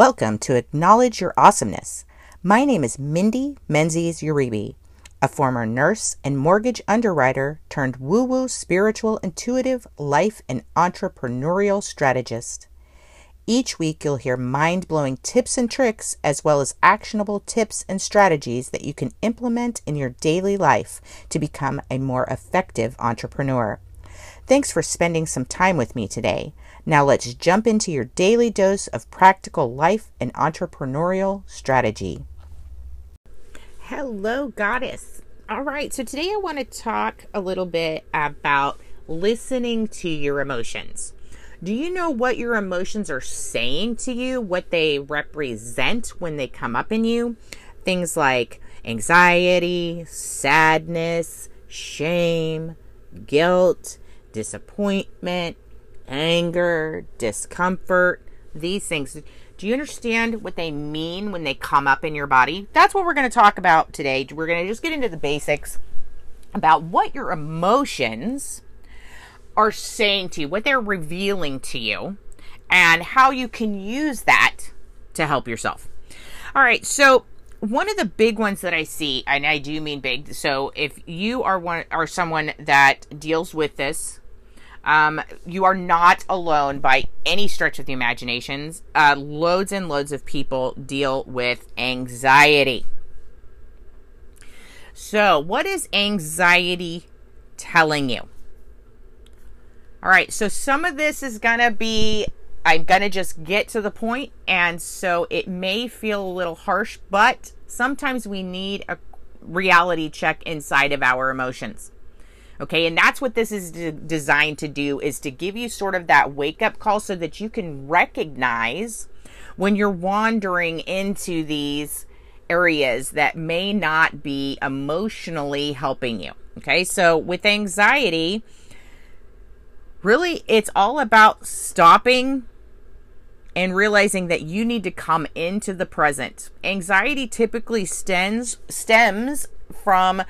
Welcome to Acknowledge Your Awesomeness. My name is Mindy Menzies Uribe, a former nurse and mortgage underwriter turned woo woo spiritual intuitive life and entrepreneurial strategist. Each week, you'll hear mind blowing tips and tricks, as well as actionable tips and strategies that you can implement in your daily life to become a more effective entrepreneur. Thanks for spending some time with me today. Now let's jump into your daily dose of practical life and entrepreneurial strategy. Hello, Goddess. All right, so today I want to talk a little bit about listening to your emotions. Do you know what your emotions are saying to you, what they represent when they come up in you? Things like anxiety, sadness, shame, guilt, disappointment, anger, discomfort, these things. Do you understand what they mean when they come up in your body? That's what we're going to talk about today. We're going to just get into the basics about what your emotions are saying to you, what they're revealing to you, and how you can use that to help yourself. All right, so one of the big ones that I see, and I do mean big. So if you are one are someone that deals with this um, you are not alone by any stretch of the imaginations. Uh, loads and loads of people deal with anxiety. So, what is anxiety telling you? All right, so some of this is going to be, I'm going to just get to the point, and so it may feel a little harsh, but sometimes we need a reality check inside of our emotions. Okay, and that's what this is de- designed to do is to give you sort of that wake up call so that you can recognize when you're wandering into these areas that may not be emotionally helping you. Okay, so with anxiety, really it's all about stopping and realizing that you need to come into the present. Anxiety typically stems stems from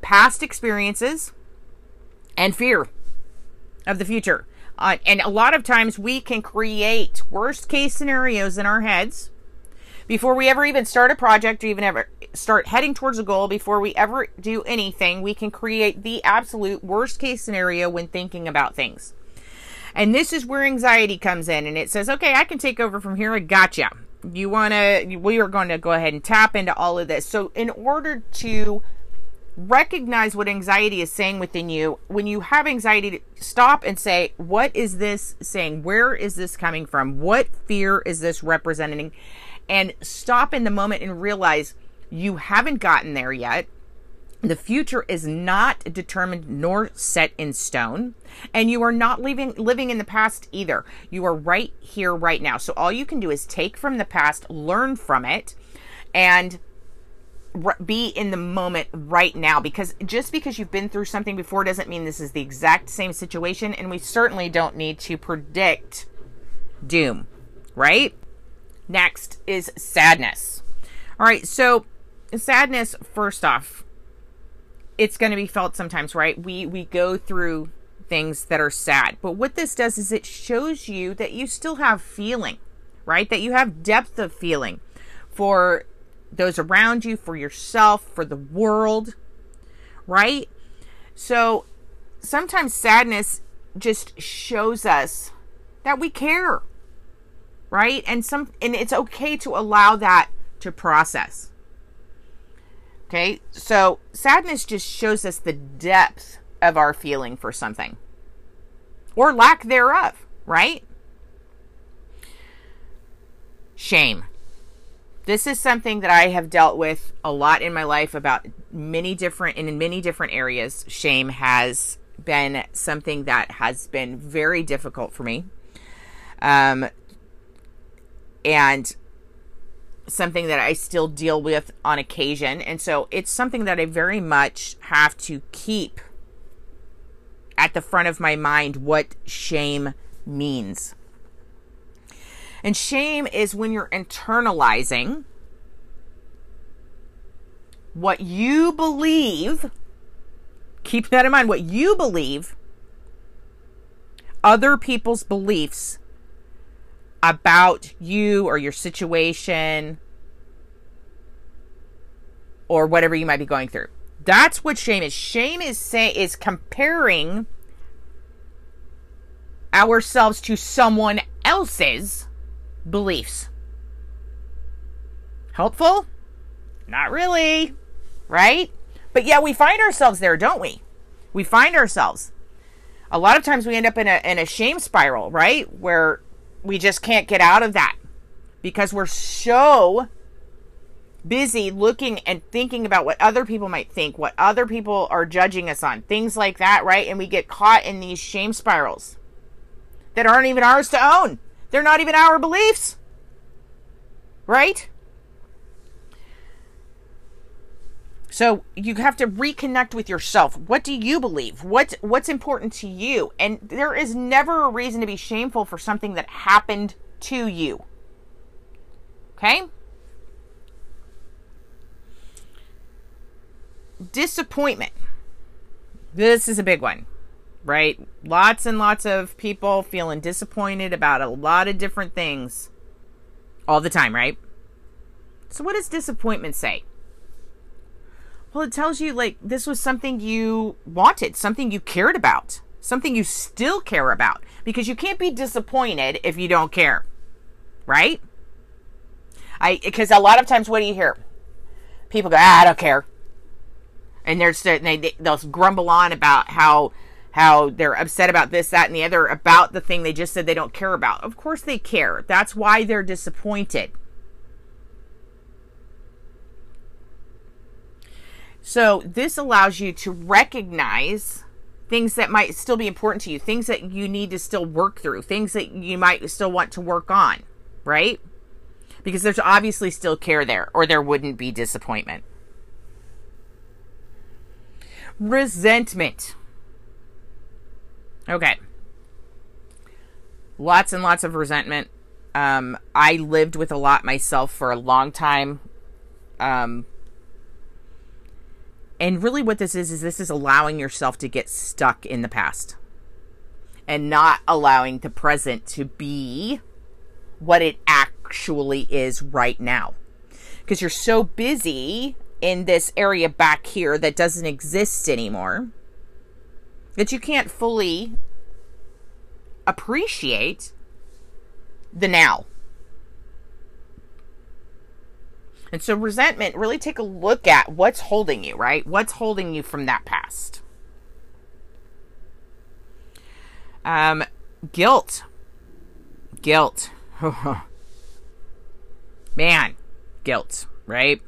past experiences and fear of the future. Uh, and a lot of times we can create worst case scenarios in our heads before we ever even start a project or even ever start heading towards a goal. Before we ever do anything we can create the absolute worst case scenario when thinking about things. And this is where anxiety comes in and it says okay i can take over from here. I gotcha. You want to we are going to go ahead and tap into all of this. So in order to recognize what anxiety is saying within you. When you have anxiety, stop and say, What is this saying? Where is this coming from? What fear is this representing? And stop in the moment and realize you haven't gotten there yet. The future is not determined nor set in stone, and you are not living living in the past either. You are right here right now. So all you can do is take from the past, learn from it, and be in the moment right now because just because you've been through something before doesn't mean this is the exact same situation and we certainly don't need to predict doom right? Next is sadness. All right so sadness first off it's going to be felt sometimes right? We we go through things that are sad but what this does is it shows you that you still have feeling right? That you have depth of feeling for those around you, for yourself, for the world, right? So sometimes sadness just shows us that we care, right? And some and it's okay to allow that to process. Okay? So sadness just shows us the depth of our feeling for something or lack thereof, right? Shame this is something that I have dealt with a lot in my life about many different and in many different areas. Shame has been something that has been very difficult for me. Um, and something that I still deal with on occasion. And so it's something that I very much have to keep at the front of my mind what shame means. And shame is when you're internalizing what you believe. Keep that in mind. What you believe, other people's beliefs about you or your situation or whatever you might be going through. That's what shame is. Shame is say is comparing ourselves to someone else's beliefs. Helpful? Not really, right? But yeah, we find ourselves there, don't we? We find ourselves. A lot of times we end up in a in a shame spiral, right? Where we just can't get out of that because we're so busy looking and thinking about what other people might think, what other people are judging us on, things like that, right? And we get caught in these shame spirals that aren't even ours to own. They're not even our beliefs. Right? So you have to reconnect with yourself. What do you believe? What what's important to you? And there is never a reason to be shameful for something that happened to you. Okay? Disappointment. This is a big one, right? Lots and lots of people feeling disappointed about a lot of different things all the time, right? So, what does disappointment say? Well, it tells you like this was something you wanted, something you cared about, something you still care about because you can't be disappointed if you don't care. Right? I because a lot of times what do you hear? People go, ah, "I don't care." And they're they they'll grumble on about how how they're upset about this, that, and the other about the thing they just said they don't care about. Of course they care. That's why they're disappointed. So this allows you to recognize things that might still be important to you, things that you need to still work through, things that you might still want to work on, right? Because there's obviously still care there, or there wouldn't be disappointment. Resentment. Okay. Lots and lots of resentment. Um, I lived with a lot myself for a long time. Um, and really, what this is, is this is allowing yourself to get stuck in the past and not allowing the present to be what it actually is right now. Because you're so busy in this area back here that doesn't exist anymore that you can't fully appreciate the now. And so resentment, really take a look at what's holding you, right? What's holding you from that past? Um, guilt. Guilt. Man, guilt, right?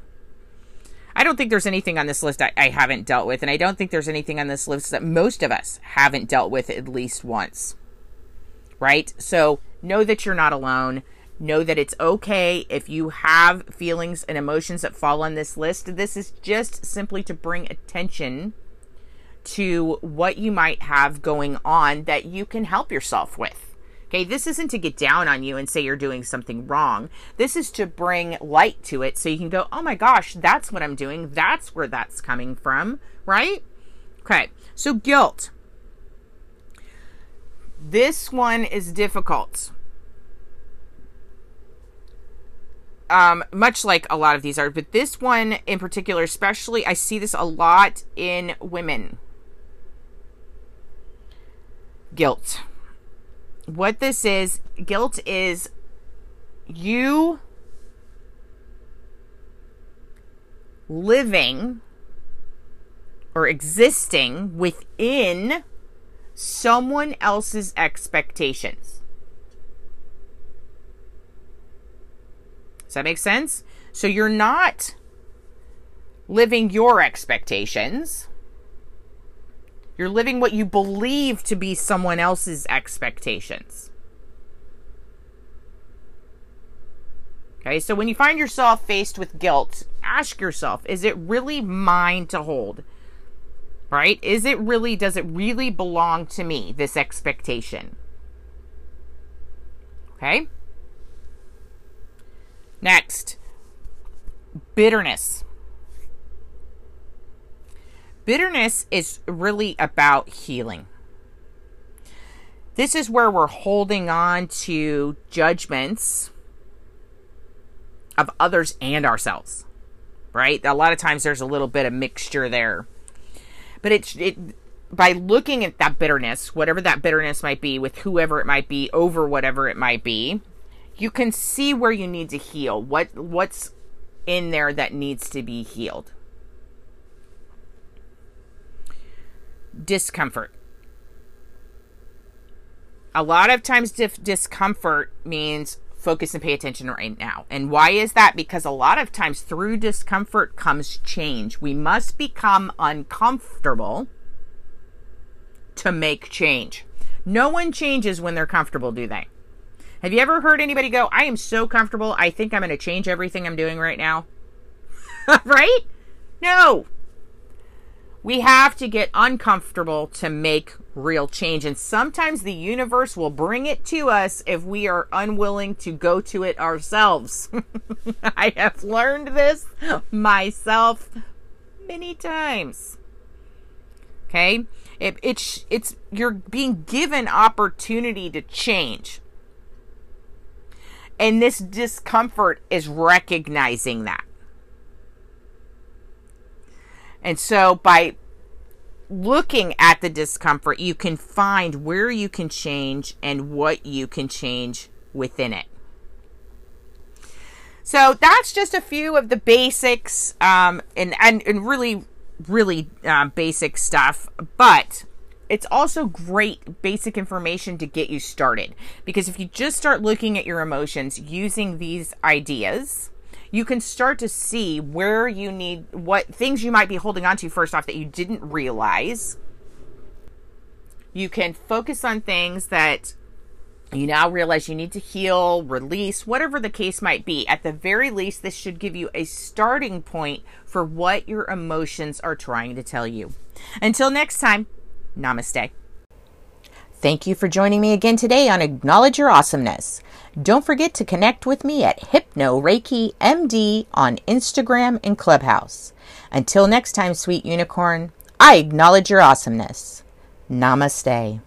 I don't think there's anything on this list I, I, haven't dealt with, and I don't think there's anything on this list that most of us haven't dealt with at least once. Right? So know that you're not alone. Know that it's okay if you have feelings and emotions that fall on this list. This is just simply to bring attention to what you might have going on that you can help yourself with. Okay, this isn't to get down on you and say you're doing something wrong. This is to bring light to it so you can go, oh my gosh, that's what I'm doing. That's where that's coming from, right? Okay, so guilt. This one is difficult um, much like a lot of these are, but this one in particular, especially, I see this a lot in women. Guilt. What this is, guilt is you living or existing within someone else's expectations. Does that make sense? So you're not living your expectations. You're living what you believe to be someone else's expectations. Okay, so when you find yourself faced with guilt, ask yourself is it really mine to hold? Right? Is it really, does it really belong to me, this expectation? Okay? Next, bitterness. Bitterness is really about healing. This is where we're holding on to judgments of others and ourselves, right? A lot of times there's a little bit of mixture there. But it's it by looking at that bitterness, whatever that bitterness might be, with whoever it might be, over whatever it might be, you can see where you need to heal. What what's in there that needs to be healed. Discomfort. A lot of times, dif- discomfort means focus and pay attention right now. And why is that? Because a lot of times through discomfort comes change. We must become uncomfortable to make change. No one changes when they're comfortable, do they? Have you ever heard anybody go, I am so comfortable, I think I'm going to change everything I'm doing right now? right? No. We have to get uncomfortable to make real change. And sometimes the universe will bring it to us if we are unwilling to go to it ourselves. I have learned this myself many times. Okay? It, it's it's you're being given opportunity to change. And this discomfort is recognizing that. And so by looking at the discomfort, you can find where you can change and what you can change within it. So that's just a few of the basics um, and, and, and really, really uh, basic stuff. But it's also great basic information to get you started because if you just start looking at your emotions using these ideas, you can start to see where you need what things you might be holding on to first off that you didn't realize. You can focus on things that you now realize you need to heal, release, whatever the case might be. At the very least, this should give you a starting point for what your emotions are trying to tell you. Until next time, namaste. Thank you for joining me again today on Acknowledge Your Awesomeness. Don't forget to connect with me at Hypno Reiki MD on Instagram and Clubhouse. Until next time, sweet unicorn, I acknowledge your awesomeness. Namaste.